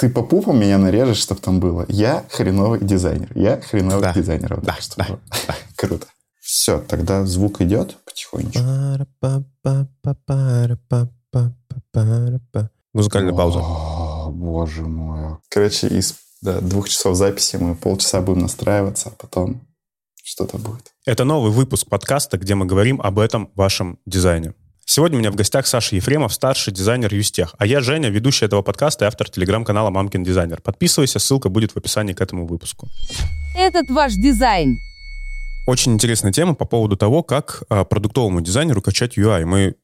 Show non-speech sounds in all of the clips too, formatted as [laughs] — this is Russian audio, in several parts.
ты по пупам меня нарежешь, чтобы там было. Я хреновый дизайнер. Я хреновый Да. дизайнер. Вот Да, да, было. Круто. Все, тогда звук идет потихонечку. Музыкальная пауза. О, боже мой. Короче, из да, двух часов записи мы полчаса будем настраиваться, а потом что-то будет. Это новый выпуск подкаста, где мы говорим об этом вашем дизайне. Сегодня у меня в гостях Саша Ефремов, старший дизайнер Юстех. А я Женя, ведущий этого подкаста и автор телеграм-канала «Мамкин дизайнер». Подписывайся, ссылка будет в описании к этому выпуску. Этот ваш дизайн. Очень интересная тема по поводу того, как а, продуктовому дизайнеру качать UI. Мы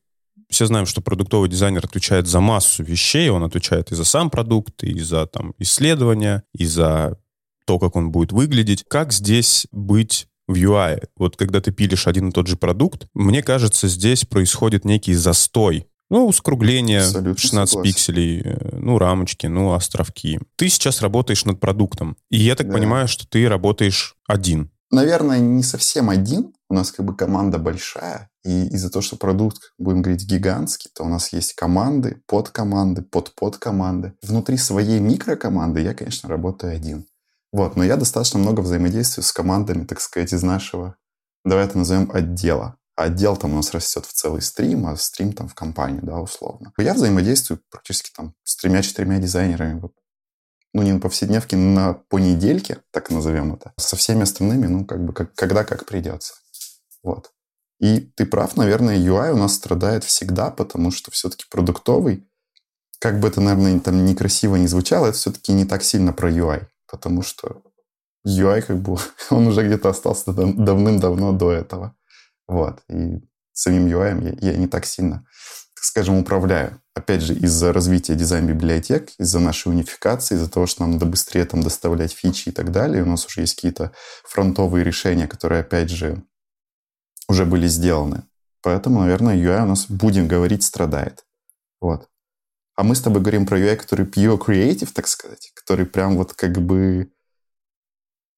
все знаем, что продуктовый дизайнер отвечает за массу вещей. Он отвечает и за сам продукт, и за там, исследования, и за то, как он будет выглядеть. Как здесь быть в UI? Вот когда ты пилишь один и тот же продукт, мне кажется, здесь происходит некий застой. Ну, скругление, Абсолютно 16 согласен. пикселей, э, ну, рамочки, ну, островки. Ты сейчас работаешь над продуктом. И я так Да. понимаю, что ты работаешь один. Наверное, не совсем один. У нас как бы команда большая. И из-за того, что продукт, будем говорить, гигантский, то у нас есть команды, подкоманды, под-подкоманды. Внутри своей микрокоманды я, конечно, работаю один. Вот, но я достаточно много взаимодействую с командами, так сказать, из нашего, давай это назовем, отдела. А отдел там у нас растет в целый стрим, а стрим там в компанию, да, условно. Я взаимодействую практически там с тремя-четырьмя дизайнерами. Вот ну, не на повседневке, на понедельке, так назовем это. Со всеми остальными, ну, как бы, как, когда как придется. Вот. И ты прав, наверное, UI у нас страдает всегда, потому что все-таки продуктовый, как бы это, наверное, там некрасиво не звучало, это все-таки не так сильно про UI, потому что UI, как бы, [laughs] он уже где-то остался дав- давным-давно до этого. Вот. И самим UI я, я не так сильно, так скажем, управляю. Опять же, из-за развития дизайн-библиотек, из-за нашей унификации, из-за того, что нам надо быстрее там доставлять фичи и так далее, у нас уже есть какие-то фронтовые решения, которые, опять же, уже были сделаны. Поэтому, наверное, UI у нас, будем говорить, страдает. Вот. А мы с тобой говорим про UI, который pure creative, так сказать, который прям вот как бы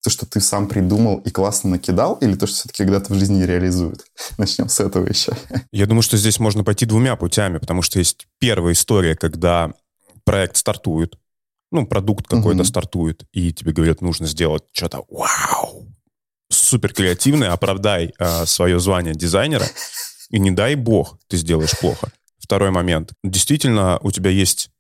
то, что ты сам придумал и классно накидал, или то, что все-таки когда-то в жизни реализует? [laughs] Начнем с этого еще. [laughs] Я думаю, что здесь можно пойти двумя путями, потому что есть первая история, когда проект стартует, ну, продукт какой-то Мгм. стартует, и тебе говорят, нужно сделать что-то вау, супер креативное, оправдай а, свое звание дизайнера, и не дай бог ты сделаешь плохо. Второй момент. Действительно, у тебя есть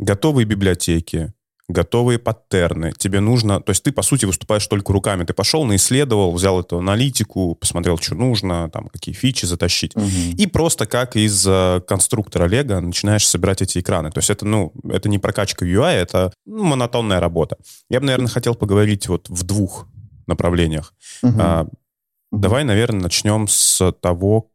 готовые библиотеки, готовые паттерны. Тебе нужно... То есть ты, по сути, выступаешь только руками. Ты пошел, наисследовал, взял эту аналитику, посмотрел, что нужно, там, какие фичи затащить. И просто как из э, конструктора Лего начинаешь собирать эти экраны. То есть это, ну, это не прокачка UI, это ну, монотонная работа. Я бы, наверное, хотел поговорить вот в двух направлениях. Мгм. А, Мгм. Давай, наверное, начнем с того,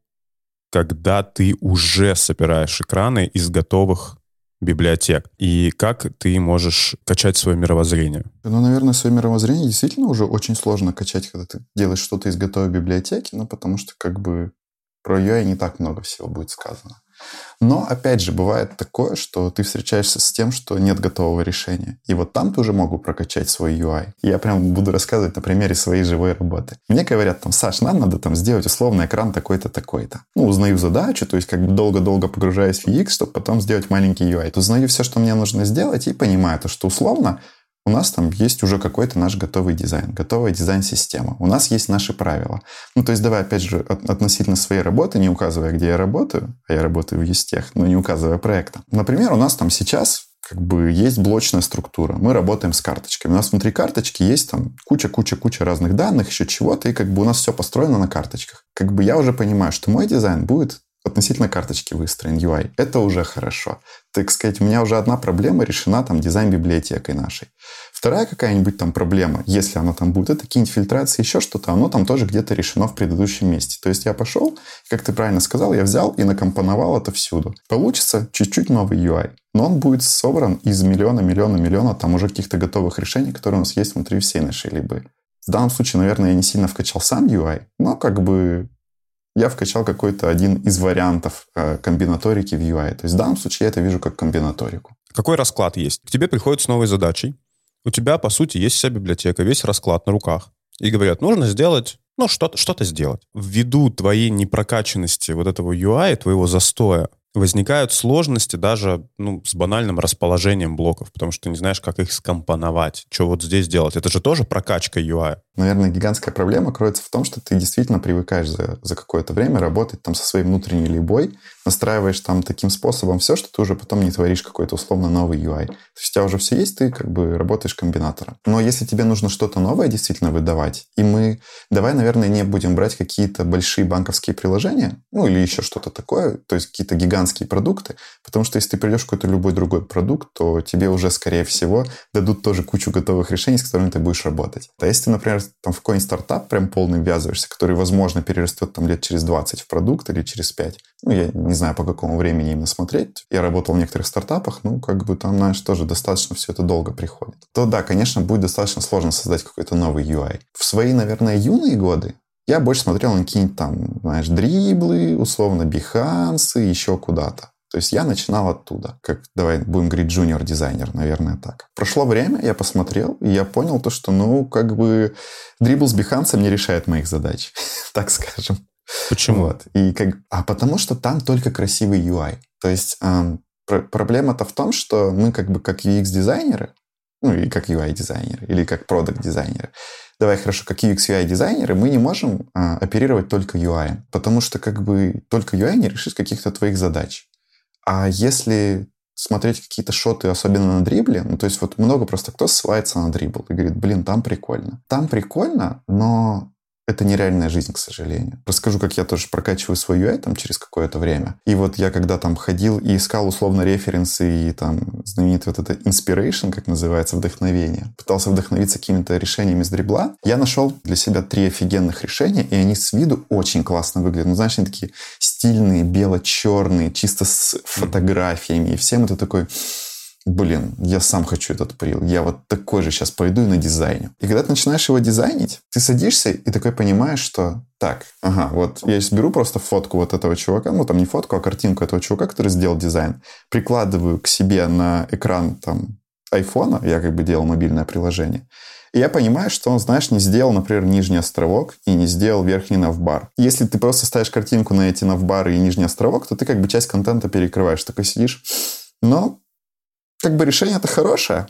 когда ты уже собираешь экраны из готовых библиотек, и как ты можешь качать свое мировоззрение. Ну, наверное, свое мировоззрение действительно уже очень сложно качать, когда ты делаешь что-то из готовой библиотеки, ну, потому что как бы про UI не так много всего будет сказано. Но, опять же, бывает такое, что ты встречаешься с тем, что нет готового решения. И вот там тоже могу прокачать свой UI. Я прям буду рассказывать на примере своей живой работы. Мне говорят там, Саш, нам надо там сделать условный экран такой-то, такой-то. Ну, узнаю задачу, то есть как бы долго-долго погружаюсь в UX, чтобы потом сделать маленький UI. Узнаю все, что мне нужно сделать, и понимаю то, что условно у нас там есть уже какой-то наш готовый дизайн, готовая дизайн-система. У нас есть наши правила. Ну, то есть давай, опять же, от- относительно своей работы, не указывая, где я работаю, а я работаю в Юстех, но не указывая проекта. Например, у нас там сейчас как бы есть блочная структура. Мы работаем с карточками. У нас внутри карточки есть там куча-куча-куча разных данных, еще чего-то, и как бы у нас все построено на карточках. Как бы я уже понимаю, что мой дизайн будет относительно карточки выстроен, UI. Это уже хорошо. Так сказать, у меня уже одна проблема решена там дизайн-библиотекой нашей. Вторая какая-нибудь там проблема, если она там будет, это какие-нибудь фильтрации, еще что-то, оно там тоже где-то решено в предыдущем месте. То есть я пошел, как ты правильно сказал, я взял и накомпоновал это всюду. Получится чуть-чуть новый UI, но он будет собран из миллиона, миллиона, миллиона там уже каких-то готовых решений, которые у нас есть внутри всей нашей либы. В данном случае, наверное, я не сильно вкачал сам UI, но как бы я вкачал какой-то один из вариантов э, комбинаторики в UI. То есть в данном случае я это вижу как комбинаторику. Какой расклад есть? К тебе приходят с новой задачей. У тебя, по сути, есть вся библиотека, весь расклад на руках. И говорят, нужно сделать, ну, что-то что сделать. Ввиду твоей непрокачанности вот этого UI, твоего застоя, возникают сложности даже ну, с банальным расположением блоков, потому что не знаешь, как их скомпоновать, что вот здесь делать. Это же тоже прокачка UI. Наверное, гигантская проблема кроется в том, что ты действительно привыкаешь за, за какое-то время работать там со своей внутренней либой, настраиваешь там таким способом все, что ты уже потом не творишь какой-то условно новый UI. То есть у тебя уже все есть, ты как бы работаешь комбинатором. Но если тебе нужно что-то новое действительно выдавать, и мы, давай, наверное, не будем брать какие-то большие банковские приложения, ну или еще что-то такое, то есть какие-то гигантские продукты, потому что если ты придешь какой-то любой другой продукт, то тебе уже, скорее всего, дадут тоже кучу готовых решений, с которыми ты будешь работать. А если например, там в какой-нибудь стартап прям полный ввязываешься, который, возможно, перерастет там лет через 20 в продукт или через 5, ну, я не знаю, по какому времени именно смотреть. Я работал в некоторых стартапах, ну, как бы там, знаешь, тоже достаточно все это долго приходит. То да, конечно, будет достаточно сложно создать какой-то новый UI. В свои, наверное, юные годы я больше смотрел на какие-нибудь там, знаешь, дриблы, условно, бихансы, еще куда-то. То есть я начинал оттуда, как, давай будем говорить, джуниор-дизайнер, наверное, так. Прошло время, я посмотрел, и я понял то, что, ну, как бы дрибл с бихансом не решает моих задач, [laughs] так скажем. Почему? Вот. И как... А потому что там только красивый UI. То есть эм, пр- проблема-то в том, что мы как бы как UX-дизайнеры, ну и как UI-дизайнеры, или как продукт-дизайнеры, давай хорошо, как UX UI дизайнеры, мы не можем а, оперировать только UI, потому что как бы только UI не решит каких-то твоих задач. А если смотреть какие-то шоты, особенно на дрибле, ну, то есть вот много просто кто ссылается на дрибл и говорит, блин, там прикольно. Там прикольно, но это нереальная жизнь, к сожалению. Расскажу, как я тоже прокачиваю свой UI там через какое-то время. И вот я когда там ходил и искал условно референсы и там знаменитый вот это inspiration, как называется, вдохновение, пытался вдохновиться какими-то решениями с дрибла, я нашел для себя три офигенных решения, и они с виду очень классно выглядят. Ну, знаешь, они такие стильные, бело-черные, чисто с фотографиями. И всем это такой блин, я сам хочу этот прил, я вот такой же сейчас пойду и на дизайне. И когда ты начинаешь его дизайнить, ты садишься и такой понимаешь, что так, ага, вот я беру просто фотку вот этого чувака, ну там не фотку, а картинку этого чувака, который сделал дизайн, прикладываю к себе на экран там айфона, я как бы делал мобильное приложение, и я понимаю, что он, знаешь, не сделал, например, нижний островок и не сделал верхний навбар. Если ты просто ставишь картинку на эти навбары и нижний островок, то ты как бы часть контента перекрываешь. Такой сидишь, но как бы решение это хорошее,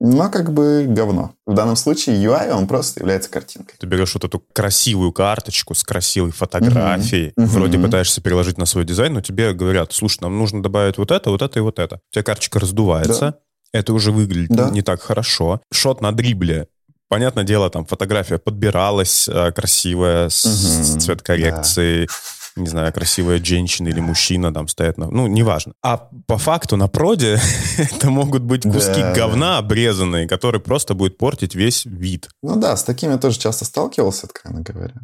но как бы говно. В данном случае UI, он просто является картинкой. Ты берешь вот эту красивую карточку с красивой фотографией, mm-hmm. вроде mm-hmm. пытаешься переложить на свой дизайн, но тебе говорят, слушай, нам нужно добавить вот это, вот это и вот это. У тебя карточка раздувается, да. это уже выглядит да. не так хорошо. Шот на дрибле Понятное дело, там фотография подбиралась э, красивая, с, угу, с цветкоррекцией. Да не знаю, красивая женщина или мужчина там стоят, на, ну, неважно. А по факту на проде [laughs] это могут быть куски да. говна обрезанные, которые просто будут портить весь вид. Ну да, с такими я тоже часто сталкивался, откровенно говоря.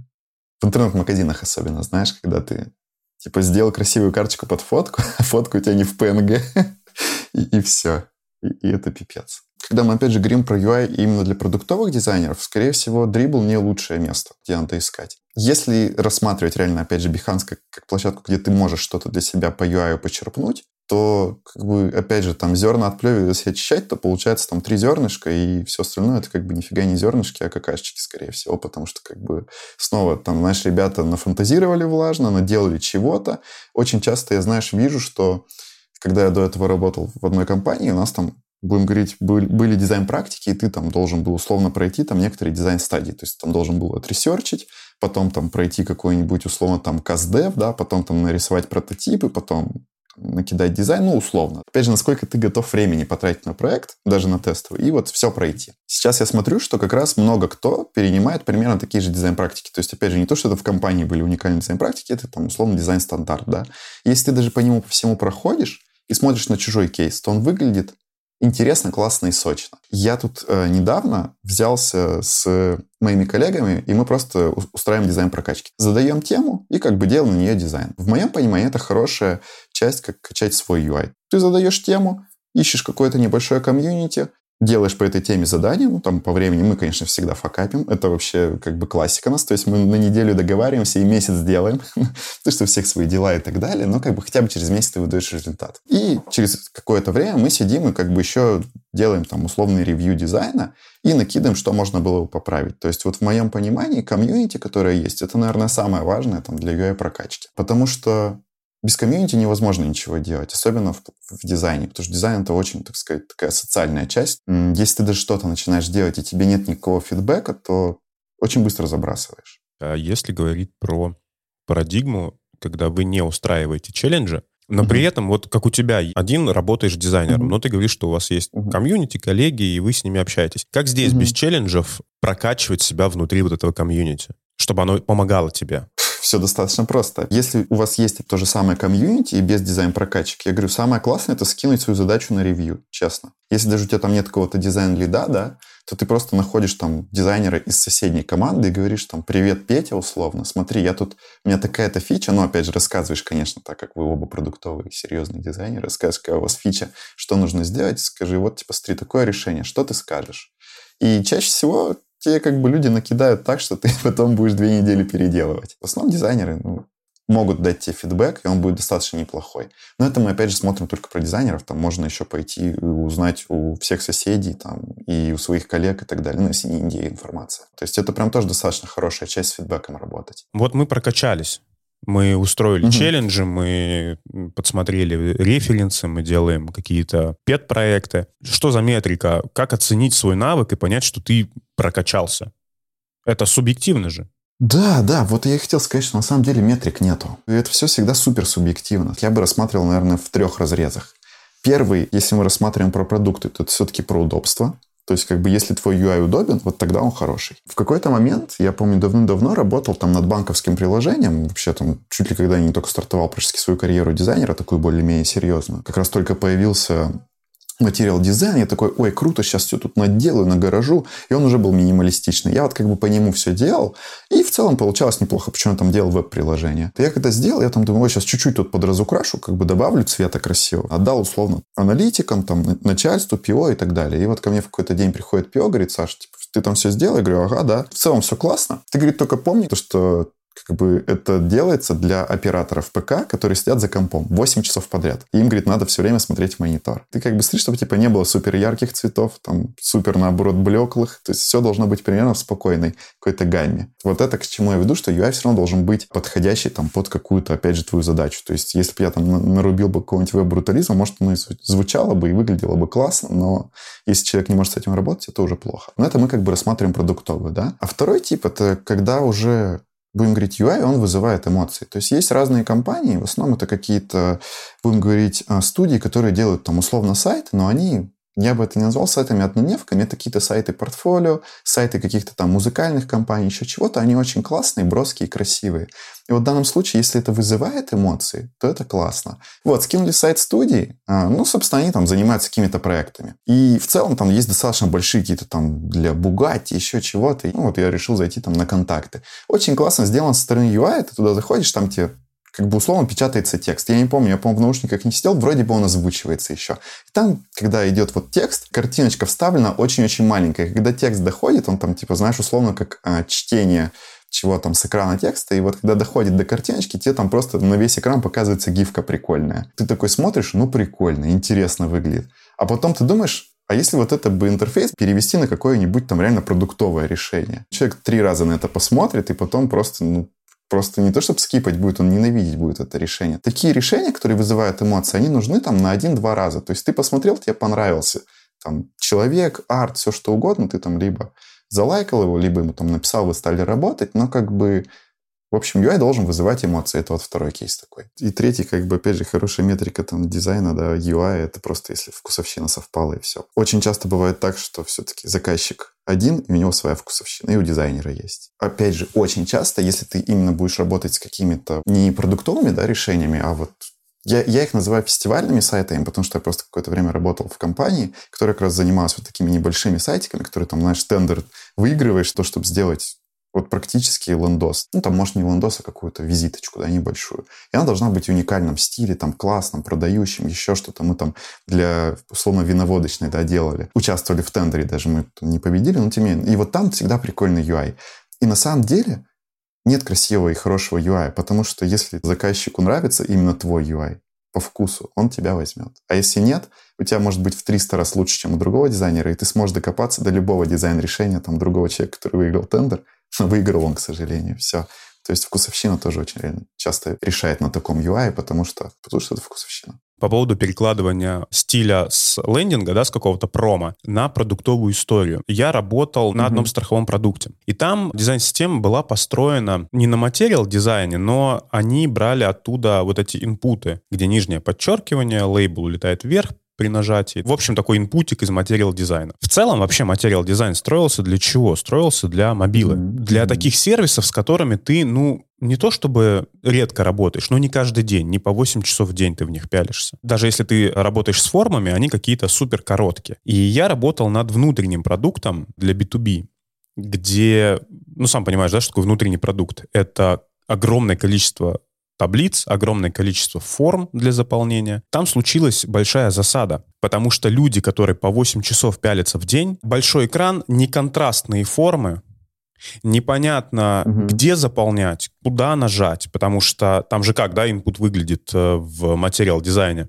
В интернет-магазинах особенно, знаешь, когда ты типа сделал красивую карточку под фотку, [laughs] а фотка у тебя не в PNG, [laughs] и, и все. И, и это пипец. Когда мы, опять же, говорим про UI именно для продуктовых дизайнеров, скорее всего, Dribble не лучшее место, где надо искать. Если рассматривать реально, опять же, Behance как, как площадку, где ты можешь что-то для себя по UI почерпнуть, то, как бы, опять же, там зерна отплевывать, если очищать, то получается там три зернышка, и все остальное это как бы нифига не зернышки, а какашечки, скорее всего, потому что, как бы, снова там, знаешь, ребята нафантазировали влажно, наделали чего-то. Очень часто я, знаешь, вижу, что когда я до этого работал в одной компании, у нас там будем говорить, были, были дизайн-практики, и ты там должен был условно пройти там некоторые дизайн-стадии. То есть там должен был отресерчить, потом там пройти какой-нибудь условно там custdev, да, потом там нарисовать прототипы, потом накидать дизайн, ну, условно. Опять же, насколько ты готов времени потратить на проект, даже на тестовый, и вот все пройти. Сейчас я смотрю, что как раз много кто перенимает примерно такие же дизайн-практики. То есть, опять же, не то, что это в компании были уникальные дизайн-практики, это там условно дизайн-стандарт, да. Если ты даже по нему по всему проходишь, и смотришь на чужой кейс, то он выглядит интересно, классно и сочно. Я тут э, недавно взялся с моими коллегами, и мы просто устраиваем дизайн прокачки. Задаем тему и как бы делаем на нее дизайн. В моем понимании это хорошая часть, как качать свой UI. Ты задаешь тему, ищешь какое-то небольшое комьюнити, делаешь по этой теме задание, ну, там, по времени мы, конечно, всегда факапим. Это вообще как бы классика нас. То есть мы на неделю договариваемся и месяц делаем. [laughs] то, что у всех свои дела и так далее. Но как бы хотя бы через месяц ты выдаешь результат. И через какое-то время мы сидим и как бы еще делаем там условный ревью дизайна и накидываем, что можно было бы поправить. То есть вот в моем понимании комьюнити, которое есть, это, наверное, самое важное там для UI-прокачки. Потому что без комьюнити невозможно ничего делать, особенно в, в дизайне, потому что дизайн это очень, так сказать, такая социальная часть. Если ты даже что-то начинаешь делать, и тебе нет никакого фидбэка, то очень быстро забрасываешь. А если говорить про парадигму, когда вы не устраиваете челленджи, но mm-hmm. при этом, вот как у тебя, один работаешь дизайнером, mm-hmm. но ты говоришь, что у вас есть mm-hmm. комьюнити, коллеги, и вы с ними общаетесь. Как здесь без челленджев прокачивать себя внутри вот этого комьюнити, чтобы оно помогало тебе? Все достаточно просто. Если у вас есть то же самое комьюнити и без дизайн-прокачек, я говорю, самое классное — это скинуть свою задачу на ревью, честно. Если даже у тебя там нет какого-то дизайн-лида, да, то ты просто находишь там дизайнера из соседней команды и говоришь там, привет, Петя, условно, смотри, я тут, у меня такая-то фича, ну, опять же, рассказываешь, конечно, так как вы оба продуктовые, серьезные дизайнеры, рассказываешь, какая у вас фича, что нужно сделать, скажи, вот, типа, смотри, такое решение, что ты скажешь? И чаще всего тебе как бы люди накидают так, что ты [laughs] потом будешь две недели переделывать. В основном дизайнеры, ну, могут дать тебе фидбэк, и он будет достаточно неплохой. Но это мы, опять же, смотрим только про дизайнеров. Там можно еще пойти узнать у всех соседей там, и у своих коллег и так далее. Ну, если не Индия информация. То есть это прям тоже достаточно хорошая часть с фидбэком работать. Вот мы прокачались. Мы устроили угу. челленджи, мы подсмотрели референсы, мы делаем какие-то пет-проекты. Что за метрика? Как оценить свой навык и понять, что ты прокачался? Это субъективно же. Да, да, вот я и хотел сказать, что на самом деле метрик нету. И это все всегда супер субъективно. Я бы рассматривал, наверное, в трех разрезах. Первый, если мы рассматриваем про продукты, то это все-таки про удобство. То есть, как бы, если твой UI удобен, вот тогда он хороший. В какой-то момент, я помню, давно-давно работал там над банковским приложением. Вообще, там, чуть ли когда я не только стартовал практически свою карьеру дизайнера, такую более-менее серьезную. Как раз только появился материал дизайн, я такой, ой, круто, сейчас все тут наделаю, нагоражу, и он уже был минималистичный. Я вот как бы по нему все делал, и в целом получалось неплохо, почему я там делал веб-приложение. Я когда сделал, я там думаю, ой, сейчас чуть-чуть тут подразукрашу, как бы добавлю цвета красиво. Отдал условно аналитикам, там, начальству, ПИО и так далее. И вот ко мне в какой-то день приходит ПИО, говорит, Саша, типа, ты там все сделал? Я говорю, ага, да. В целом все классно. Ты, говорит, только помни, что как бы это делается для операторов ПК, которые сидят за компом 8 часов подряд. И им, говорит, надо все время смотреть в монитор. Ты как бы смотришь, чтобы типа не было супер ярких цветов, там супер наоборот блеклых. То есть все должно быть примерно в спокойной какой-то гамме. Вот это к чему я веду, что UI все равно должен быть подходящий там под какую-то, опять же, твою задачу. То есть если бы я там нарубил бы какого-нибудь веб-брутализма, может, оно и звучало бы и выглядело бы классно, но если человек не может с этим работать, это уже плохо. Но это мы как бы рассматриваем продуктовую, да. А второй тип — это когда уже будем говорить, UI, он вызывает эмоции. То есть есть разные компании, в основном это какие-то, будем говорить, а, студии, которые делают там условно сайты, но они я бы это не назвал сайтами однодневками, это какие-то сайты портфолио, сайты каких-то там музыкальных компаний, еще чего-то, они очень классные, броские, красивые. И вот в данном случае, если это вызывает эмоции, то это классно. Вот, скинули сайт студии, а, ну, собственно, они там занимаются какими-то проектами. И в целом там есть достаточно большие какие-то там для Бугати, еще чего-то. Ну, вот я решил зайти там на контакты. Очень классно сделано со стороны UI, ты туда заходишь, там тебе как бы условно печатается текст. Я не помню, я, по-моему, в наушниках не сидел, вроде бы он озвучивается еще. И там, когда идет вот текст, картиночка вставлена очень-очень маленькая. Когда текст доходит, он там, типа, знаешь, условно, как а, чтение чего там с экрана текста, и вот когда доходит до картиночки, тебе там просто на весь экран показывается гифка прикольная. Ты такой смотришь, ну прикольно, интересно выглядит. А потом ты думаешь, а если вот это бы интерфейс перевести на какое-нибудь там реально продуктовое решение? Человек три раза на это посмотрит, и потом просто, ну, просто не то, чтобы скипать будет, он ненавидеть будет это решение. Такие решения, которые вызывают эмоции, они нужны там на один-два раза. То есть ты посмотрел, тебе понравился там человек, арт, все что угодно, ты там либо залайкал его, либо ему там написал, вы стали работать, но как бы в общем, UI должен вызывать эмоции. Это вот второй кейс такой. И третий, как бы, опять же, хорошая метрика там дизайна, да, UI, это просто если вкусовщина совпала и все. Очень часто бывает так, что все-таки заказчик один, и у него своя вкусовщина, и у дизайнера есть. Опять же, очень часто, если ты именно будешь работать с какими-то не продуктовыми да, решениями, а вот я, я их называю фестивальными сайтами, потому что я просто какое-то время работал в компании, которая как раз занималась вот такими небольшими сайтиками, которые там, знаешь, тендер выигрываешь, то, чтобы сделать вот практически лендос. Ну, там, может, не лендос, а какую-то визиточку, да, небольшую. И она должна быть в уникальном стиле, там, классном, продающем, еще что-то. Мы там для, условно, виноводочной, да, делали. Участвовали в тендере, даже мы не победили, но тем не менее. И вот там всегда прикольный UI. И на самом деле нет красивого и хорошего UI, потому что если заказчику нравится именно твой UI, по вкусу, он тебя возьмет. А если нет, у тебя может быть в 300 раз лучше, чем у другого дизайнера, и ты сможешь докопаться до любого дизайн-решения там другого человека, который выиграл тендер, Выиграл он, к сожалению. Все. То есть вкусовщина тоже очень часто решает на таком UI, потому что, потому что это вкусовщина по поводу перекладывания стиля с лендинга, да, с какого-то промо на продуктовую историю. Я работал на одном страховом продукте. И там дизайн-система была построена не на материал дизайне, но они брали оттуда вот эти инпуты, где нижнее подчеркивание, лейбл улетает вверх, при нажатии. В общем, такой инпутик из материал дизайна. В целом, вообще, материал дизайн строился для чего? Строился для мобилы. Mm-hmm. Для таких сервисов, с которыми ты, ну, не то чтобы редко работаешь, но не каждый день, не по 8 часов в день ты в них пялишься. Даже если ты работаешь с формами, они какие-то супер короткие. И я работал над внутренним продуктом для B2B, где, ну, сам понимаешь, да, что такое внутренний продукт? Это огромное количество таблиц, огромное количество форм для заполнения. Там случилась большая засада, потому что люди, которые по 8 часов пялятся в день, большой экран, неконтрастные формы, непонятно, угу. где заполнять, куда нажать, потому что там же как, да, input выглядит э, в материал дизайне.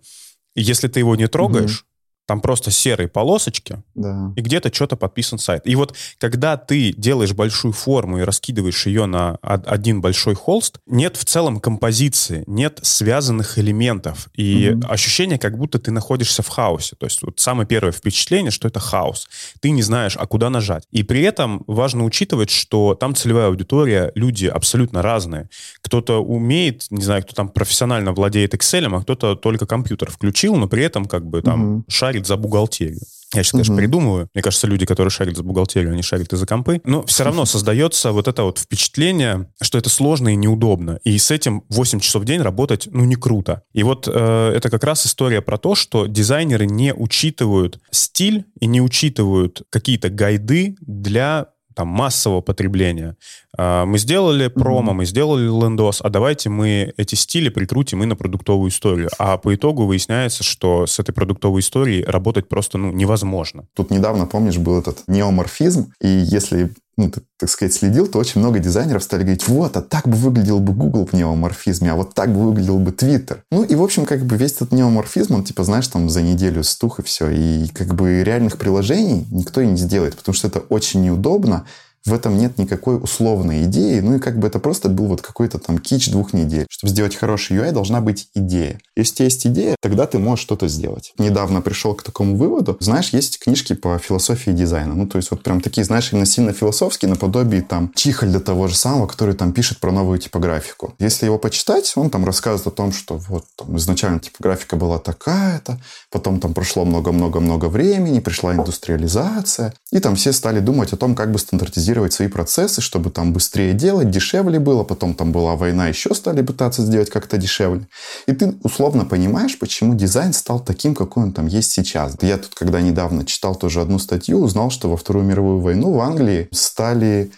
Если ты его не трогаешь, там просто серые полосочки, да. и где-то что-то подписан сайт. И вот когда ты делаешь большую форму и раскидываешь ее на один большой холст, нет в целом композиции, нет связанных элементов. И угу. ощущение, как будто ты находишься в хаосе. То есть вот самое первое впечатление, что это хаос. Ты не знаешь, а куда нажать. И при этом важно учитывать, что там целевая аудитория, люди абсолютно разные. Кто-то умеет, не знаю, кто там профессионально владеет Excel, а кто-то только компьютер включил, но при этом как бы там угу. шарит шарит за бухгалтерию. Я сейчас, конечно, угу. придумываю. Мне кажется, люди, которые шарят за бухгалтерию, они шарят и за компы. Но все равно [laughs] создается вот это вот впечатление, что это сложно и неудобно. И с этим 8 часов в день работать, ну, не круто. И вот э, это как раз история про то, что дизайнеры не учитывают стиль и не учитывают какие-то гайды для там, массового потребления. А, мы сделали промо, mm-hmm. мы сделали лендос, а давайте мы эти стили прикрутим и на продуктовую историю. А по итогу выясняется, что с этой продуктовой историей работать просто ну, невозможно. Тут недавно, помнишь, был этот неоморфизм, и если ну, ты, так сказать, следил, то очень много дизайнеров стали говорить, вот, а так бы выглядел бы Google в неоморфизме, а вот так бы выглядел бы Twitter. Ну, и, в общем, как бы весь этот неоморфизм, он, типа, знаешь, там за неделю стух и все. И, как бы, реальных приложений никто и не сделает, потому что это очень неудобно, в этом нет никакой условной идеи, ну и как бы это просто был вот какой-то там кич двух недель. Чтобы сделать хороший UI, должна быть идея. Если у тебя есть идея, тогда ты можешь что-то сделать. Недавно пришел к такому выводу. Знаешь, есть книжки по философии дизайна. Ну, то есть вот прям такие, знаешь, именно сильно философские, наподобие там Чихальда того же самого, который там пишет про новую типографику. Если его почитать, он там рассказывает о том, что вот там изначально типографика была такая-то, потом там прошло много-много-много времени, пришла индустриализация, и там все стали думать о том, как бы стандартизировать автоматизировать свои процессы, чтобы там быстрее делать, дешевле было. Потом там была война, еще стали пытаться сделать как-то дешевле. И ты условно понимаешь, почему дизайн стал таким, какой он там есть сейчас. Я тут, когда недавно читал тоже одну статью, узнал, что во Вторую мировую войну в Англии стали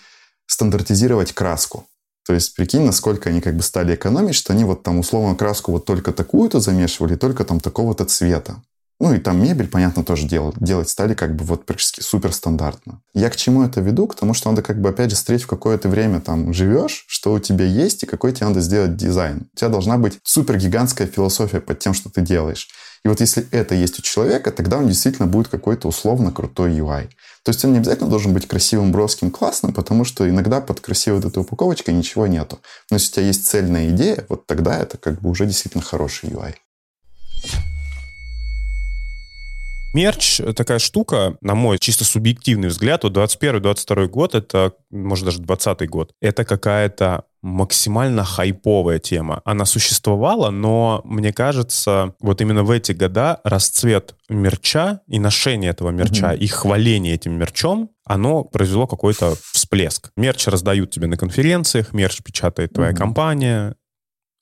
стандартизировать краску. То есть, прикинь, насколько они как бы стали экономить, что они вот там условно краску вот только такую-то замешивали, только там такого-то цвета. Ну и там мебель, понятно, тоже делать, делать стали как бы вот практически суперстандартно. Я к чему это веду? К тому, что надо как бы опять же встретить в какое то время там живешь, что у тебя есть и какой тебе надо сделать дизайн. У тебя должна быть супергигантская философия под тем, что ты делаешь. И вот если это есть у человека, тогда он действительно будет какой-то условно крутой UI. То есть он не обязательно должен быть красивым, броским, классным, потому что иногда под красивой вот этой упаковочкой ничего нету. Но если у тебя есть цельная идея, вот тогда это как бы уже действительно хороший UI. Мерч — такая штука, на мой чисто субъективный взгляд, вот 21-22 год, это, может, даже 20 год, это какая-то максимально хайповая тема. Она существовала, но, мне кажется, вот именно в эти года расцвет мерча и ношение этого мерча, mm-hmm. и хваление этим мерчом, оно произвело какой-то всплеск. Мерч раздают тебе на конференциях, мерч печатает твоя mm-hmm. компания,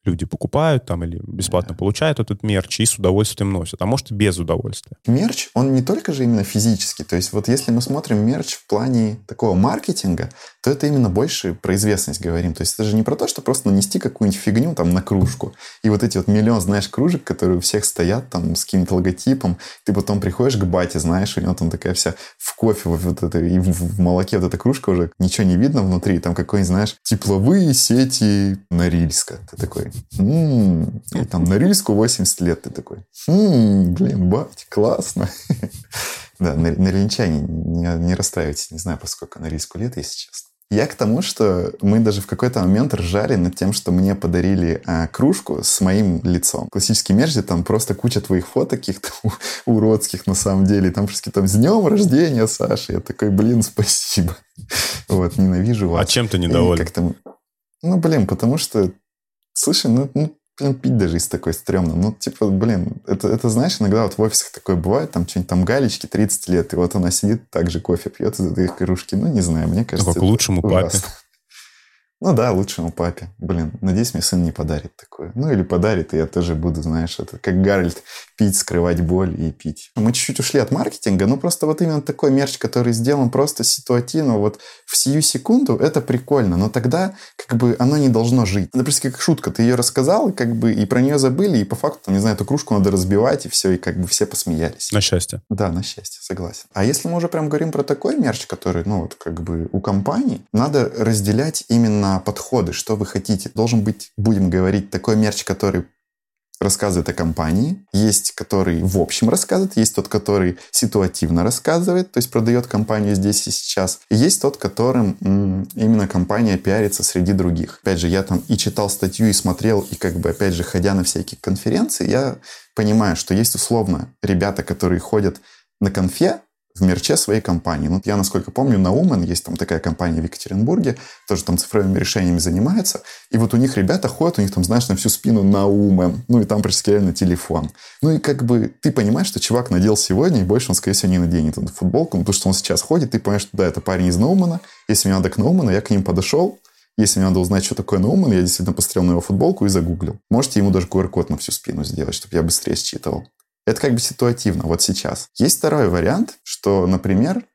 люди покупают там или бесплатно получают этот мерч и с удовольствием носят, а может и без удовольствия. Мерч, он не только же именно физический, то есть вот если мы смотрим мерч в плане такого маркетинга, то это именно больше про известность говорим. То есть это же не про то, что просто нанести какую-нибудь фигню там на кружку. И вот эти вот миллион, знаешь, кружек, которые у всех стоят там с каким-то логотипом, ты потом приходишь к бате, знаешь, у него там такая вся в кофе вот это, и в, молоке вот эта кружка уже ничего не видно внутри, там какой-нибудь, знаешь, тепловые сети Норильска. Ты такой, м-м, и там Норильску 80 лет, ты такой, м-м, блин, бать, классно. [laughs] Да, норильчане, не, не расстраивайтесь, не знаю, поскольку Норильску лет, если честно. Я к тому, что мы даже в какой-то момент ржали над тем, что мне подарили э, кружку с моим лицом. Классический мерч, где там просто куча твоих фоток каких-то [laughs] уродских на самом деле. Там просто там с днем рождения, Саша. Я такой, блин, спасибо. [laughs] Вот, ненавижу вас. А чем ты недоволен? Ну, блин, потому что, слушай, ну, ну блин, пить даже из такой стрёмно. Ну, типа, блин, это, это, знаешь, иногда вот в офисах такое бывает, там что-нибудь там галечки 30 лет, и вот она сидит, так же кофе пьет из этой кружки. Ну, не знаю, мне кажется, Ну, как лучшему папе. Ну да, лучшему папе. Блин, надеюсь, мне сын не подарит такое. Ну или подарит, и я тоже буду, знаешь, это как Гарольд, пить, скрывать боль и пить. Мы чуть-чуть ушли от маркетинга, но просто вот именно такой мерч, который сделан просто ситуативно, вот в сию секунду, это прикольно. Но тогда как бы оно не должно жить. Это просто как шутка. Ты ее рассказал, и как бы и про нее забыли, и по факту, не знаю, эту кружку надо разбивать, и все, и как бы все посмеялись. На счастье. Да, на счастье, согласен. А если мы уже прям говорим про такой мерч, который, ну, вот как бы у компаний, надо разделять именно подходы, что вы хотите. Должен быть, будем говорить, такой мерч, который рассказывает о компании, есть который в общем рассказывает, есть тот, который ситуативно рассказывает, то есть продает компанию здесь и сейчас, и есть тот, которым м, именно компания пиарится среди других. Опять же, я там и читал статью, и смотрел, и как бы, опять же, ходя на всякие конференции, я понимаю, что есть условно ребята, которые ходят на конфе, в мерче своей компании. Ну, я, насколько помню, на Умен есть там такая компания в Екатеринбурге, тоже там цифровыми решениями занимается. И вот у них ребята ходят, у них там, знаешь, на всю спину на Умен. Ну, и там практически реально телефон. Ну, и как бы ты понимаешь, что чувак надел сегодня, и больше он, скорее всего, не наденет эту футболку, ну, потому что он сейчас ходит, ты понимаешь, что да, это парень из Наумана. Если мне надо к Науману, я к ним подошел, если мне надо узнать, что такое Науман, я действительно посмотрел на его футболку и загуглил. Можете ему даже QR-код на всю спину сделать, чтобы я быстрее считывал. Это как бы ситуативно, вот сейчас. Есть второй вариант, что, например,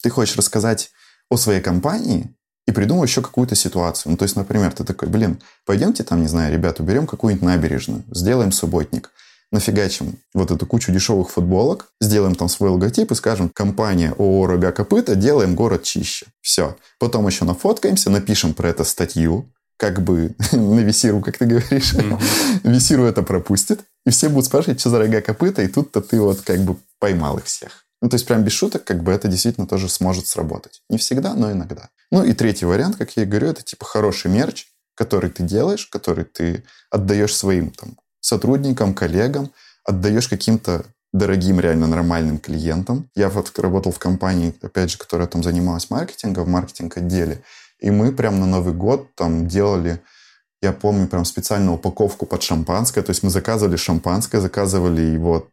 ты хочешь рассказать о своей компании и придумал еще какую-то ситуацию. Ну, то есть, например, ты такой, блин, пойдемте там, не знаю, ребят, уберем какую-нибудь набережную, сделаем субботник, нафигачим вот эту кучу дешевых футболок, сделаем там свой логотип и скажем, компания ООО «Рога Копыта», делаем город чище. Все. Потом еще нафоткаемся, напишем про это статью, как бы [laughs] на висиру, как ты говоришь. Mm-hmm. висиру это пропустит. И все будут спрашивать, что за рога копыта, и тут-то ты вот как бы поймал их всех. Ну, то есть прям без шуток, как бы это действительно тоже сможет сработать. Не всегда, но иногда. Ну и третий вариант, как я и говорю, это типа хороший мерч, который ты делаешь, который ты отдаешь своим там, сотрудникам, коллегам, отдаешь каким-то дорогим, реально нормальным клиентам. Я вот работал в компании, опять же, которая там занималась маркетингом, в маркетинг-отделе, и мы прям на Новый год там делали я помню прям специальную упаковку под шампанское. То есть мы заказывали шампанское, заказывали его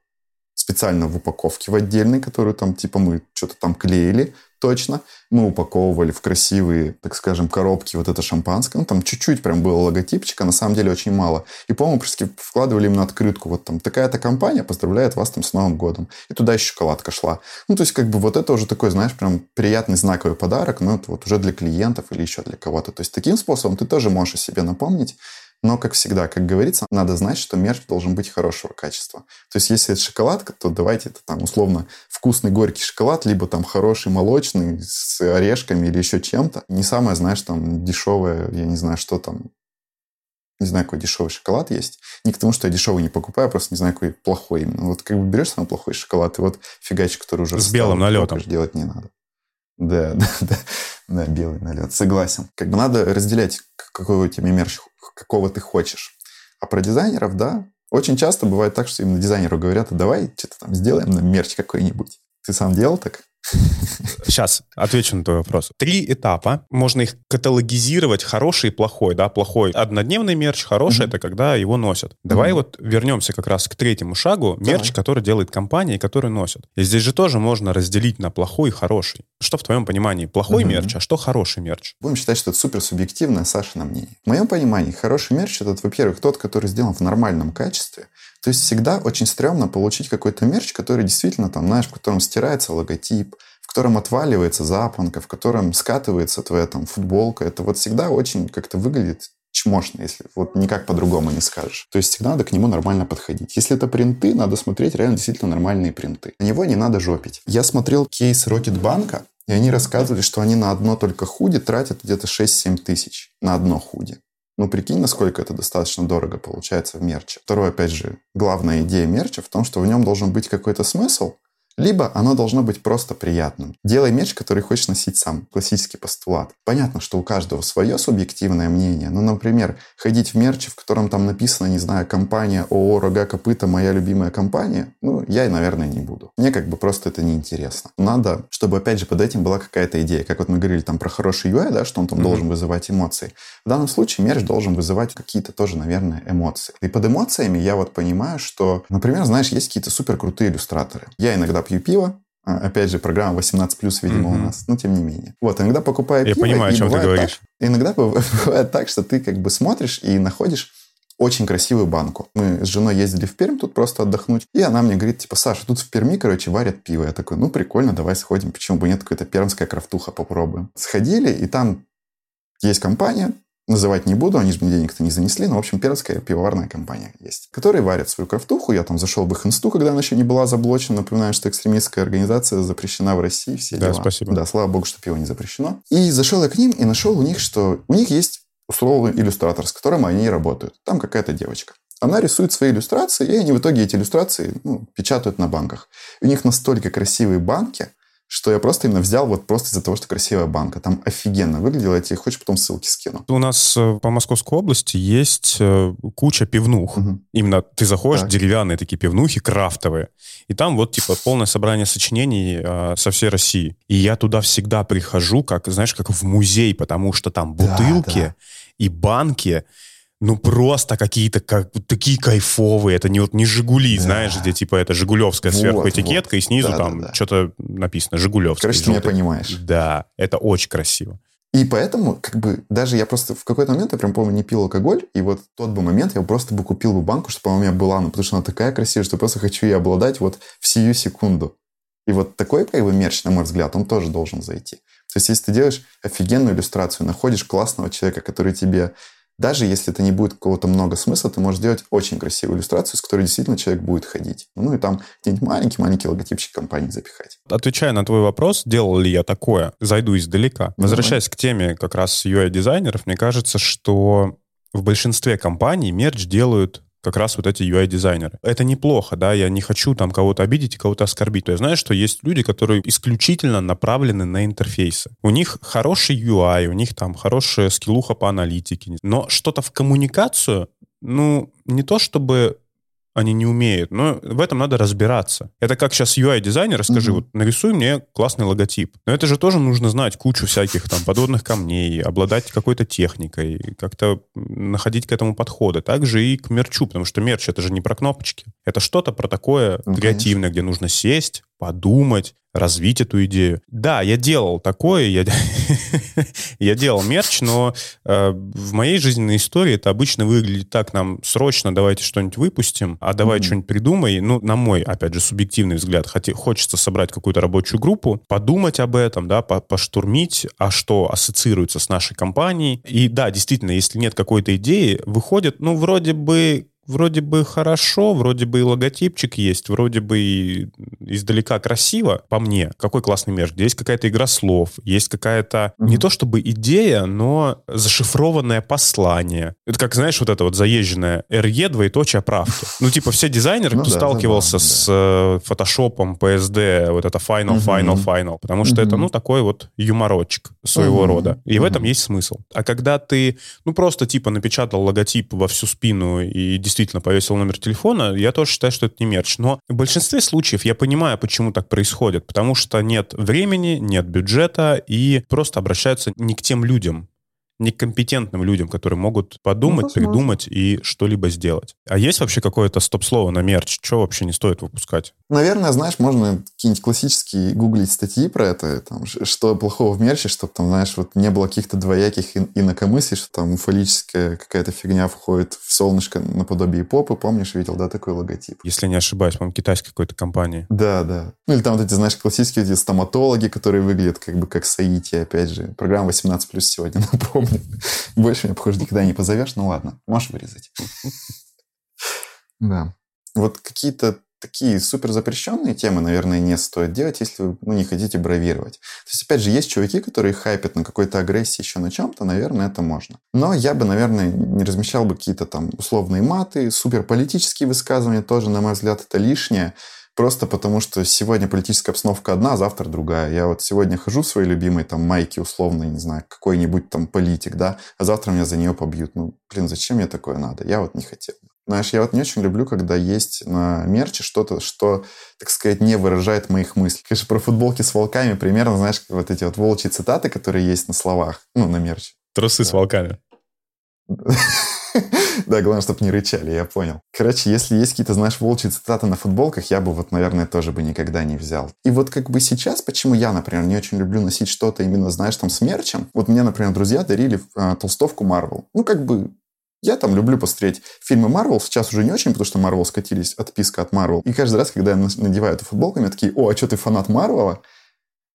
специально в упаковке в отдельной, которую там типа мы что-то там клеили точно. Мы упаковывали в красивые, так скажем, коробки вот это шампанское. Ну, там чуть-чуть прям было логотипчика, на самом деле очень мало. И, по-моему, вкладывали именно открытку. Вот там такая-то компания поздравляет вас там с Новым годом. И туда еще шоколадка шла. Ну, то есть, как бы вот это уже такой, знаешь, прям приятный знаковый подарок, но это вот уже для клиентов или еще для кого-то. То есть, таким способом ты тоже можешь о себе напомнить. Но, как всегда, как говорится, надо знать, что мерч должен быть хорошего качества. То есть, если это шоколадка, то давайте это там условно вкусный горький шоколад, либо там хороший молочный с орешками или еще чем-то. Не самое, знаешь, там дешевое, я не знаю, что там, не знаю, какой дешевый шоколад есть. Не к тому, что я дешевый не покупаю, а просто не знаю, какой плохой именно. Вот как бы берешь самый плохой шоколад, и вот фигачик, который уже... С белым налетом. Делать не надо. [laughs] Да, да, да, да, белый налет. Согласен. Как бы надо разделять, какой у тебя мерч, какого ты хочешь. А про дизайнеров, да, очень часто бывает так, что именно дизайнеру говорят, а давай что-то там сделаем на мерч какой-нибудь. Ты сам делал так? Сейчас отвечу на твой вопрос. Три этапа. Можно их каталогизировать, хороший и плохой. Да? Плохой однодневный мерч, хороший mm-hmm. это когда его носят. Давай mm-hmm. вот вернемся как раз к третьему шагу. Мерч, Давай. который делает компания и который носят. И здесь же тоже можно разделить на плохой и хороший. Что в твоем понимании плохой mm-hmm. мерч, а что хороший мерч? Будем считать, что это супер субъективное Саша на мнение. В моем понимании хороший мерч это, во-первых, тот, который сделан в нормальном качестве, то есть всегда очень стрёмно получить какой-то мерч, который действительно там, знаешь, в котором стирается логотип, в котором отваливается запонка, в котором скатывается твоя там футболка. Это вот всегда очень как-то выглядит чмошно, если вот никак по-другому не скажешь. То есть всегда надо к нему нормально подходить. Если это принты, надо смотреть реально действительно нормальные принты. На него не надо жопить. Я смотрел кейс Рокетбанка, и они рассказывали, что они на одно только худи тратят где-то 6-7 тысяч на одно худи. Ну, прикинь, насколько это достаточно дорого получается в мерче. Второе, опять же, главная идея мерча в том, что в нем должен быть какой-то смысл, Либо оно должно быть просто приятным. Делай мерч, который хочешь носить сам. Классический постулат. Понятно, что у каждого свое субъективное мнение. Ну, например, ходить в мерче, в котором там написано, не знаю, компания ООО «Рога копыта» моя любимая компания, ну, я, наверное, не буду. Мне как бы просто это неинтересно. Надо, чтобы, опять же, под этим была какая-то идея. Как вот мы говорили там про хороший UI, да, что он там mm-hmm. должен вызывать эмоции. В данном случае мерч должен вызывать какие-то тоже, наверное, эмоции. И под эмоциями я вот понимаю, что, например, знаешь, есть какие-то супер крутые иллюстраторы. Я иногда пью пиво, а, Опять же, программа 18+, видимо, mm-hmm. у нас, но тем не менее. Вот, иногда покупаю Я пиво, понимаю, о чем ты говоришь. Так, иногда [laughs] бывает так, что ты как бы смотришь и находишь очень красивую банку. Мы с женой ездили в Пермь тут просто отдохнуть, и она мне говорит, типа, Саша, тут в Перми, короче, варят пиво. Я такой, ну, прикольно, давай сходим, почему бы нет, какая-то пермская крафтуха попробуем. Сходили, и там есть компания, называть не буду, они же мне денег-то не занесли, но, в общем, пермская пивоварная компания есть, которые варят свою крафтуху. Я там зашел в их инсту, когда она еще не была заблочена. Напоминаю, что экстремистская организация запрещена в России, все да, дела. спасибо. Да, слава богу, что пиво не запрещено. И зашел я к ним и нашел у них, что у них есть условный иллюстратор, с которым они работают. Там какая-то девочка. Она рисует свои иллюстрации, и они в итоге эти иллюстрации ну, печатают на банках. И у них настолько красивые банки, что я просто именно взял вот просто из-за того, что красивая банка. Там офигенно выглядело, я тебе хочешь потом ссылки скину. У нас э, по Московской области есть э, куча пивнух. Угу. Именно ты заходишь, так. деревянные такие пивнухи, крафтовые, и там вот типа полное собрание сочинений э, со всей России. И я туда всегда прихожу, как, знаешь, как в музей, потому что там бутылки да, да. и банки, ну просто какие-то как такие кайфовые. Это не вот не Жигули, да. знаешь, где типа это Жигулевская вот, сверху этикетка, вот. и снизу да, там да, да. что-то написано Жигулевская. Короче, ты меня понимаешь. Да, это очень красиво. И поэтому, как бы, даже я просто в какой-то момент, я прям помню, не пил алкоголь, и вот тот бы момент я просто бы купил бы банку, чтобы она у меня была, ну, потому что она такая красивая, что просто хочу ее обладать вот в сию секунду. И вот такой, как бы, мерч, на мой взгляд, он тоже должен зайти. То есть, если ты делаешь офигенную иллюстрацию, находишь классного человека, который тебе даже если это не будет какого-то много смысла, ты можешь сделать очень красивую иллюстрацию, с которой действительно человек будет ходить. Ну и там где-нибудь маленький-маленький логотипчик компании запихать. Отвечая на твой вопрос, делал ли я такое, зайду издалека. Возвращаясь давай. к теме как раз UI-дизайнеров, мне кажется, что в большинстве компаний мерч делают как раз вот эти UI-дизайнеры. Это неплохо, да, я не хочу там кого-то обидеть и кого-то оскорбить. То есть знаешь, что есть люди, которые исключительно направлены на интерфейсы. У них хороший UI, у них там хорошая скиллуха по аналитике, но что-то в коммуникацию, ну, не то чтобы они не умеют. Но в этом надо разбираться. Это как сейчас UI-дизайнер, скажи, mm-hmm. вот нарисуй мне классный логотип. Но это же тоже нужно знать кучу всяких там подводных камней, обладать какой-то техникой, как-то находить к этому подходы. Также и к мерчу, потому что мерч это же не про кнопочки. Это что-то про такое ну, креативное, конечно. где нужно сесть, подумать, развить эту идею. Да, я делал такое, я, [laughs] я делал мерч, но э, в моей жизненной истории это обычно выглядит так, нам срочно давайте что-нибудь выпустим, а давай mm-hmm. что-нибудь придумай. Ну, на мой, опять же, субъективный взгляд, хоти, хочется собрать какую-то рабочую группу, подумать об этом, да, по поштурмить, а что ассоциируется с нашей компанией. И да, действительно, если нет какой-то идеи, выходит, ну, вроде бы вроде бы хорошо, вроде бы и логотипчик есть, вроде бы и издалека красиво, по мне. Какой классный мерч. Где есть какая-то игра слов, есть какая-то mm-hmm. не то чтобы идея, но зашифрованное послание. Это как, знаешь, вот это вот заезженное RE двоеточие правки. Ну, типа, все дизайнеры, кто сталкивался с э, фотошопом, PSD, вот это final, final, final, потому что это, ну, такой вот юморочек своего рода. И в этом есть смысл. А когда ты, ну, просто типа напечатал логотип во всю спину и действительно действительно повесил номер телефона, я тоже считаю, что это не мерч. Но в большинстве случаев я понимаю, почему так происходит. Потому что нет времени, нет бюджета и просто обращаются не к тем людям, некомпетентным людям, которые могут подумать, ну, придумать и что-либо сделать. А есть вообще какое-то стоп-слово на мерч? Что вообще не стоит выпускать? Наверное, знаешь, можно какие-нибудь классические гуглить статьи про это, там, что плохого в мерче, чтобы там, знаешь, вот не было каких-то двояких инакомыслий, что там фаллическая какая-то фигня входит в солнышко наподобие попы. Помнишь, видел, да, такой логотип? Если не ошибаюсь, по-моему, китайской какой-то компании. Да, да. Ну или там вот эти, знаешь, классические эти стоматологи, которые выглядят как бы как Саити, опять же. Программа 18+, сегодня [laughs] напомню. [laughs] Больше меня, похоже, никогда не позовешь. Ну ладно, можешь вырезать. Да. Вот какие-то такие супер запрещенные темы, наверное, не стоит делать, если вы ну, не хотите бравировать. То есть, опять же, есть чуваки, которые хайпят на какой-то агрессии, еще на чем-то, наверное, это можно. Но я бы, наверное, не размещал бы какие-то там условные маты, супер политические высказывания тоже, на мой взгляд, это лишнее. Просто потому, что сегодня политическая обстановка одна, а завтра другая. Я вот сегодня хожу в своей любимой там майке условно, не знаю, какой-нибудь там политик, да, а завтра меня за нее побьют. Ну, блин, зачем мне такое надо? Я вот не хотел. Знаешь, я вот не очень люблю, когда есть на мерче что-то, что, так сказать, не выражает моих мыслей. Конечно, про футболки с волками примерно, знаешь, вот эти вот волчьи цитаты, которые есть на словах, ну, на мерче. Трусы с волками. [laughs] Да, главное, чтобы не рычали, я понял. Короче, если есть какие-то, знаешь, волчьи цитаты на футболках, я бы вот, наверное, тоже бы никогда не взял. И вот как бы сейчас, почему я, например, не очень люблю носить что-то именно, знаешь, там с мерчем. Вот мне, например, друзья дарили э, толстовку Marvel. Ну, как бы я там люблю посмотреть фильмы Marvel, сейчас уже не очень, потому что Marvel скатились, отписка от Marvel. И каждый раз, когда я надеваю эту футболку, мне такие, о, а что ты фанат Марвела?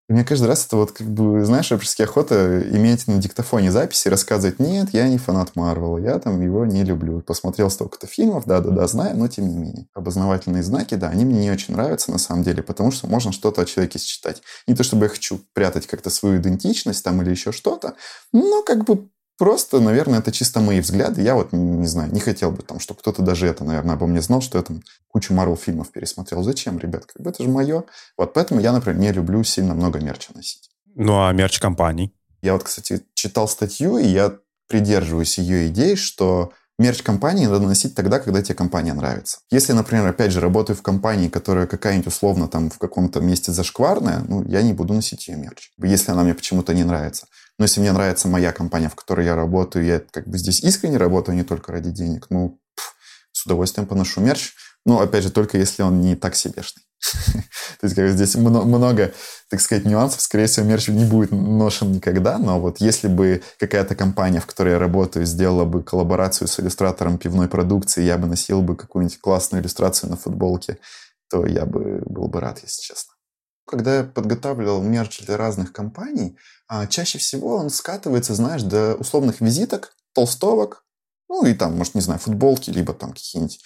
Мне каждый раз это вот как бы, знаешь, практически охота иметь на диктофоне записи и рассказывать, нет, я не фанат Марвела, я там его не люблю. Посмотрел столько-то фильмов, да-да-да, знаю, но тем не менее. Обознавательные знаки, да, они мне не очень нравятся на самом деле, потому что можно что-то о человеке считать. Не то чтобы я хочу прятать как-то свою идентичность там или еще что-то, но как бы Просто, наверное, это чисто мои взгляды. Я вот, не знаю, не хотел бы там, чтобы кто-то даже это, наверное, обо мне знал, что я там кучу Марвел фильмов пересмотрел. Зачем, ребят? Как бы это же мое. Вот поэтому я, например, не люблю сильно много мерча носить. Ну, а мерч компаний? Я вот, кстати, читал статью, и я придерживаюсь ее идеи, что мерч компании надо носить тогда, когда тебе компания нравится. Если, например, опять же, работаю в компании, которая какая-нибудь условно там в каком-то месте зашкварная, ну, я не буду носить ее мерч, если она мне почему-то не нравится. Но если мне нравится моя компания, в которой я работаю, я как бы здесь искренне работаю, а не только ради денег, ну, с удовольствием поношу мерч. Ну, опять же, только если он не так себешный. [laughs] То есть как здесь много, так сказать, нюансов. Скорее всего, мерч не будет ношен никогда, но вот если бы какая-то компания, в которой я работаю, сделала бы коллаборацию с иллюстратором пивной продукции, я бы носил бы какую-нибудь классную иллюстрацию на футболке, то я бы был бы рад, если честно. Когда я подготавливал мерч для разных компаний, а, чаще всего он скатывается, знаешь, до условных визиток, толстовок, ну и там, может, не знаю, футболки, либо там какие-нибудь,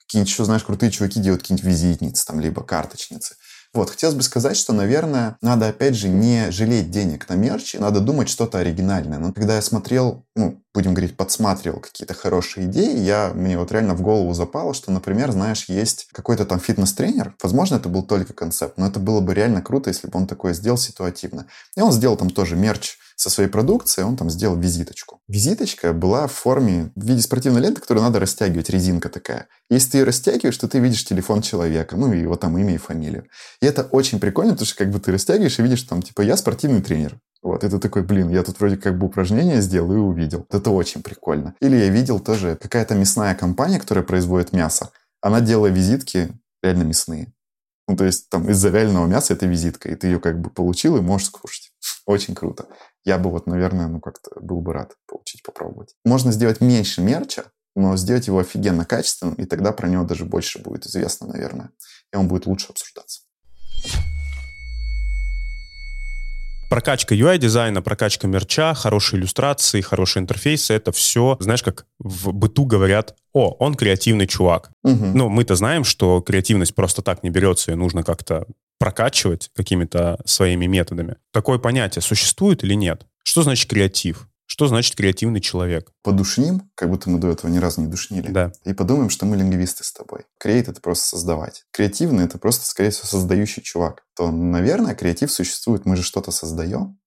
какие-нибудь еще, знаешь, крутые чуваки делают какие-нибудь визитницы, там, либо карточницы. Вот, хотелось бы сказать, что, наверное, надо, опять же, не жалеть денег на мерч, надо думать что-то оригинальное. Но когда я смотрел, ну, будем говорить, подсматривал какие-то хорошие идеи, я, мне вот реально в голову запало, что, например, знаешь, есть какой-то там фитнес-тренер, возможно, это был только концепт, но это было бы реально круто, если бы он такое сделал ситуативно. И он сделал там тоже мерч со своей продукцией, он там сделал визиточку. Визиточка была в форме, в виде спортивной ленты, которую надо растягивать, резинка такая. Если ты ее растягиваешь, то ты видишь телефон человека, ну, и его там имя и фамилию. И это очень прикольно, потому что как бы ты растягиваешь и видишь там, типа, я спортивный тренер. Вот, это такой, блин, я тут вроде как бы упражнение сделал и увидел. Это очень прикольно. Или я видел тоже какая-то мясная компания, которая производит мясо. Она делала визитки реально мясные. Ну, то есть там из-за реального мяса это визитка, и ты ее как бы получил и можешь скушать. Очень круто. Я бы вот, наверное, ну как-то был бы рад получить, попробовать. Можно сделать меньше мерча, но сделать его офигенно качественным, и тогда про него даже больше будет известно, наверное. И он будет лучше обсуждаться. Прокачка UI-дизайна, прокачка мерча, хорошие иллюстрации, хорошие интерфейсы — это все, знаешь, как в быту говорят, о, он креативный чувак. Угу. Ну, мы-то знаем, что креативность просто так не берется, и нужно как-то прокачивать какими-то своими методами. Такое понятие существует или нет? Что значит креатив? Что значит креативный человек? Подушним, как будто мы до этого ни разу не душнили. Да. И подумаем, что мы лингвисты с тобой. Креат — это просто создавать. Креативный — это просто, скорее всего, создающий чувак. То, наверное, креатив существует. Мы же что-то создаем.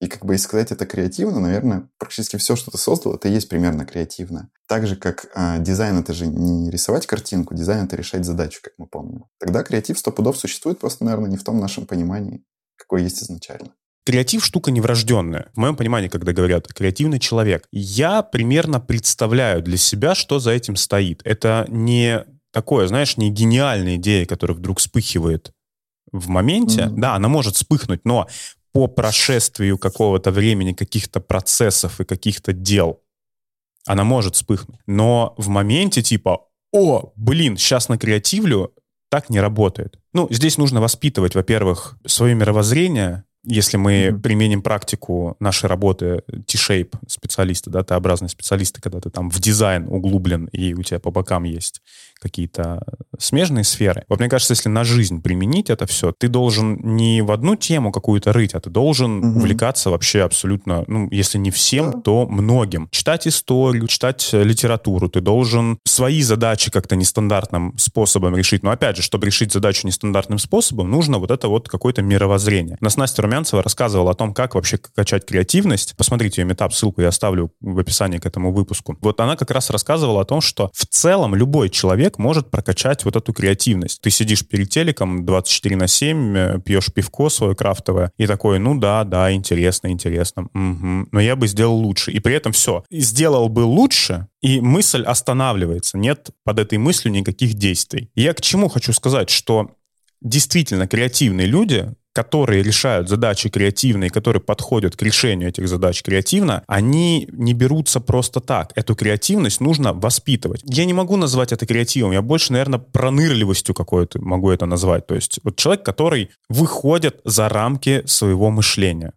И как бы если сказать это креативно, наверное, практически все, что ты создал, это и есть примерно креативно. Так же, как э, дизайн — это же не рисовать картинку, дизайн — это решать задачу, как мы помним. Тогда креатив сто пудов существует, просто, наверное, не в том нашем понимании, какой есть изначально. Креатив штука неврожденная. В моем понимании, когда говорят «креативный человек», я примерно представляю для себя, что за этим стоит. Это не такое, знаешь, не гениальная идея, которая вдруг вспыхивает в моменте. Mm-hmm. Да, она может вспыхнуть, но по прошествию какого-то времени, каких-то процессов и каких-то дел, она может вспыхнуть. Но в моменте типа «О, блин, сейчас на креативлю», так не работает. Ну, здесь нужно воспитывать, во-первых, свое мировоззрение, если мы mm-hmm. применим практику нашей работы T-shape специалиста, да, Т-образный специалиста, когда ты там в дизайн углублен, и у тебя по бокам есть какие-то смежные сферы. Вот мне кажется, если на жизнь применить это все, ты должен не в одну тему какую-то рыть, а ты должен Мгм. увлекаться вообще абсолютно, ну, если не всем, Да. то многим. Читать историю, читать э, литературу. Ты должен свои задачи как-то нестандартным способом решить. Но опять же, чтобы решить задачу нестандартным способом, нужно вот это вот какое-то мировоззрение. У нас Настя Румянцева рассказывала о том, как вообще качать креативность. Посмотрите ее метап, ссылку я оставлю в описании к этому выпуску. Вот она как раз рассказывала о том, что в целом любой человек может прокачать вот эту креативность. Ты сидишь перед телеком 24 на 7, э, пьешь пивко свое крафтовое, и такой, ну да, да, интересно, интересно, мгм, но я бы сделал лучше. И при этом все. Сделал бы лучше, и мысль останавливается. Нет под этой мыслью никаких действий. Я к чему хочу сказать, что действительно креативные люди, которые решают задачи креативные, которые подходят к решению этих задач креативно, они не берутся просто так. Эту креативность нужно воспитывать. Я не могу назвать это креативом, я больше, наверное, пронырливостью какой-то могу это назвать. То есть вот человек, который выходит за рамки своего мышления.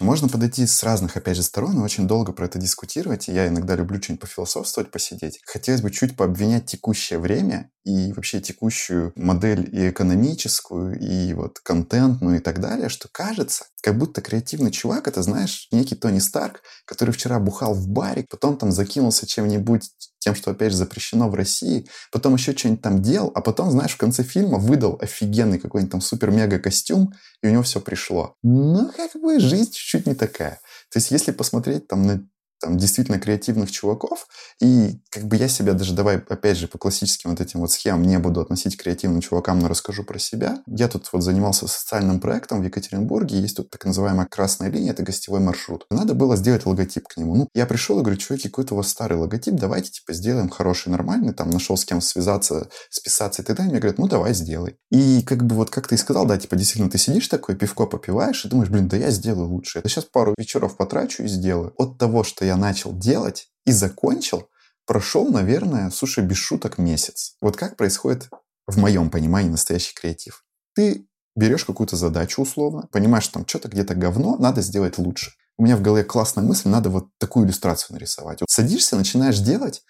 Можно подойти с разных, опять же, сторон и очень долго про это дискутировать. И я иногда люблю что-нибудь пофилософствовать, посидеть. Хотелось бы чуть пообвинять текущее время и вообще текущую модель и экономическую, и вот контентную и так далее, что кажется, как будто креативный чувак, это, знаешь, некий Тони Старк, который вчера бухал в баре, потом там закинулся чем-нибудь, тем, что, опять же, запрещено в России, потом еще что-нибудь там делал, а потом, знаешь, в конце фильма выдал офигенный какой-нибудь там супер-мега-костюм, и у него все пришло. Но как бы жизнь чуть-чуть не такая. То есть если посмотреть там на там действительно креативных чуваков, и как бы я себя даже, давай опять же по классическим вот этим вот схемам не буду относить к креативным чувакам, но расскажу про себя. Я тут вот занимался социальным проектом в Екатеринбурге, есть тут так называемая красная линия, это гостевой маршрут. Надо было сделать логотип к нему. Ну, я пришел и говорю, чуваки, какой-то у вас старый логотип, давайте типа сделаем хороший, нормальный, там нашел с кем связаться, списаться и так далее. Мне говорят, ну давай сделай. И как бы вот как ты и сказал, да, типа действительно ты сидишь такой, пивко попиваешь и думаешь, блин, да я сделаю лучше. Я сейчас пару вечеров потрачу и сделаю. От того, что я начал делать и закончил, прошел, наверное, слушай, без шуток месяц. Вот как происходит в моем понимании настоящий креатив. Ты берешь какую-то задачу условно, понимаешь, что там что-то где-то говно, надо сделать лучше. У меня в голове классная мысль, надо вот такую иллюстрацию нарисовать. Вот садишься, начинаешь делать,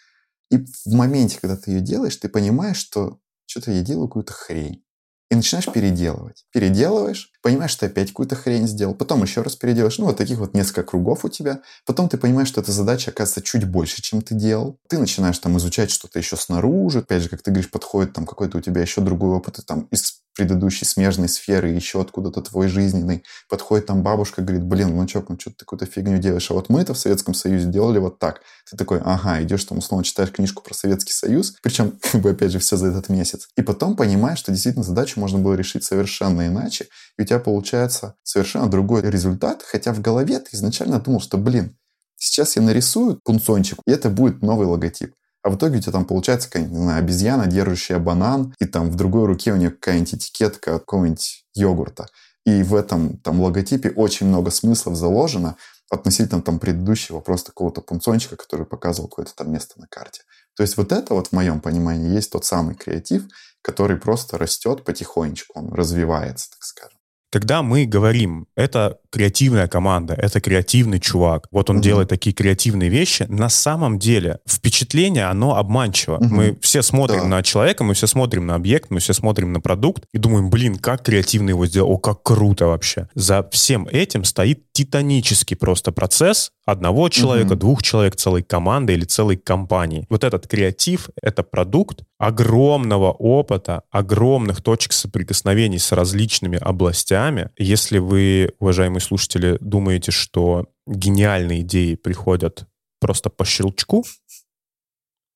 и в моменте, когда ты ее делаешь, ты понимаешь, что что-то я делаю какую-то хрень. И начинаешь переделывать. Переделываешь, понимаешь, что опять какую-то хрень сделал, потом еще раз переделаешь. Ну, вот таких вот несколько кругов у тебя. Потом ты понимаешь, что эта задача оказывается чуть больше, чем ты делал. Ты начинаешь там изучать что-то еще снаружи. Опять же, как ты говоришь, подходит там какой-то у тебя еще другой опыт, и там из предыдущей смежной сферы, еще откуда-то твой жизненный. Подходит там бабушка, говорит, блин, внучок, ну что ты какую-то фигню делаешь? А вот мы это в Советском Союзе делали вот так. Ты такой, ага, идешь там условно читаешь книжку про Советский Союз, причем, [laughs] как бы, опять же, все за этот месяц. И потом понимаешь, что действительно задачу можно было решить совершенно иначе, и у тебя получается совершенно другой результат, хотя в голове ты изначально думал, что, блин, сейчас я нарисую пунцончик, и это будет новый логотип. А в итоге у тебя там получается какая-нибудь, не знаю, обезьяна, держащая банан, и там в другой руке у нее какая-нибудь этикетка какого-нибудь йогурта. И в этом там логотипе очень много смыслов заложено относительно там предыдущего просто какого-то пунцончика, который показывал какое-то там место на карте. То есть вот это вот в моем понимании есть тот самый креатив, который просто растет потихонечку, он развивается, так скажем. Когда мы говорим, это креативная команда, это креативный чувак, вот он Мгм. делает такие креативные вещи, на самом деле впечатление, оно обманчиво. Мгм. Мы все смотрим Да. на человека, мы все смотрим на объект, мы все смотрим на продукт и думаем, блин, как креативно его сделал, о, как круто вообще. За всем этим стоит титанический просто процесс одного человека, Мгм. двух человек, целой команды или целой компании. Вот этот креатив — это продукт огромного опыта, огромных точек соприкосновений с различными областями. Если вы, уважаемые слушатели, думаете, что гениальные идеи приходят просто по щелчку,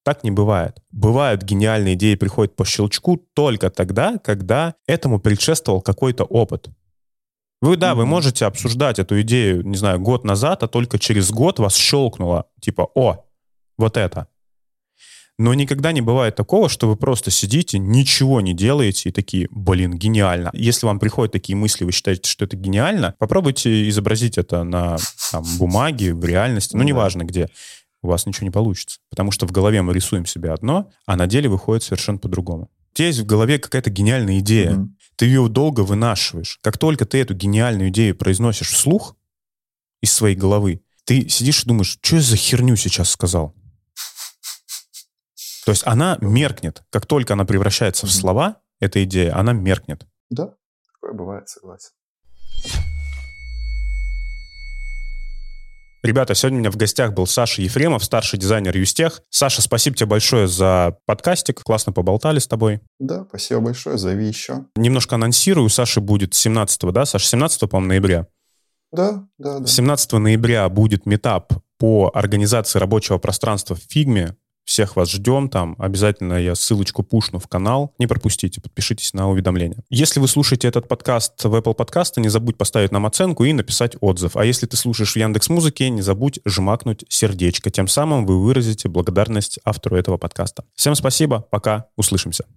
так не бывает. Бывают гениальные идеи приходят по щелчку только тогда, когда этому предшествовал какой-то опыт. Вы, да, вы можете обсуждать эту идею, не знаю, год назад, а только через год вас щелкнуло, типа, о, вот это. Но никогда не бывает такого, что вы просто сидите, ничего не делаете и такие, блин, гениально. Если вам приходят такие мысли, вы считаете, что это гениально, попробуйте изобразить это на там, бумаге, в реальности, ну, Ну да. неважно где. У вас ничего не получится. Потому что в голове мы рисуем себе одно, а на деле выходит совершенно по-другому. У тебя есть в голове какая-то гениальная идея. Мгм. Ты ее долго вынашиваешь. Как только ты эту гениальную идею произносишь вслух из своей головы, ты сидишь и думаешь, что я за херню сейчас сказал? То есть она меркнет. Как только она превращается в слова, эта идея, она меркнет. Да, такое бывает, согласен. Ребята, сегодня у меня в гостях был Саша Ефремов, старший дизайнер Юстех. Саша, спасибо тебе большое за подкастик. Классно поболтали с тобой. Да, спасибо большое, зови еще. Немножко анонсирую. У Саши будет 17 да, Саша, 17 по-моему, ноября. Да, да, да. 17 ноября будет метап по организации рабочего пространства в Фигме. Всех вас ждем там. Обязательно я ссылочку пушну в канал. Не пропустите, подпишитесь на уведомления. Если вы слушаете этот подкаст в Apple Podcast, не забудь поставить нам оценку и написать отзыв. А если ты слушаешь в Яндекс Музыке, не забудь жмакнуть сердечко. Тем самым вы выразите благодарность автору этого подкаста. Всем спасибо, пока, услышимся.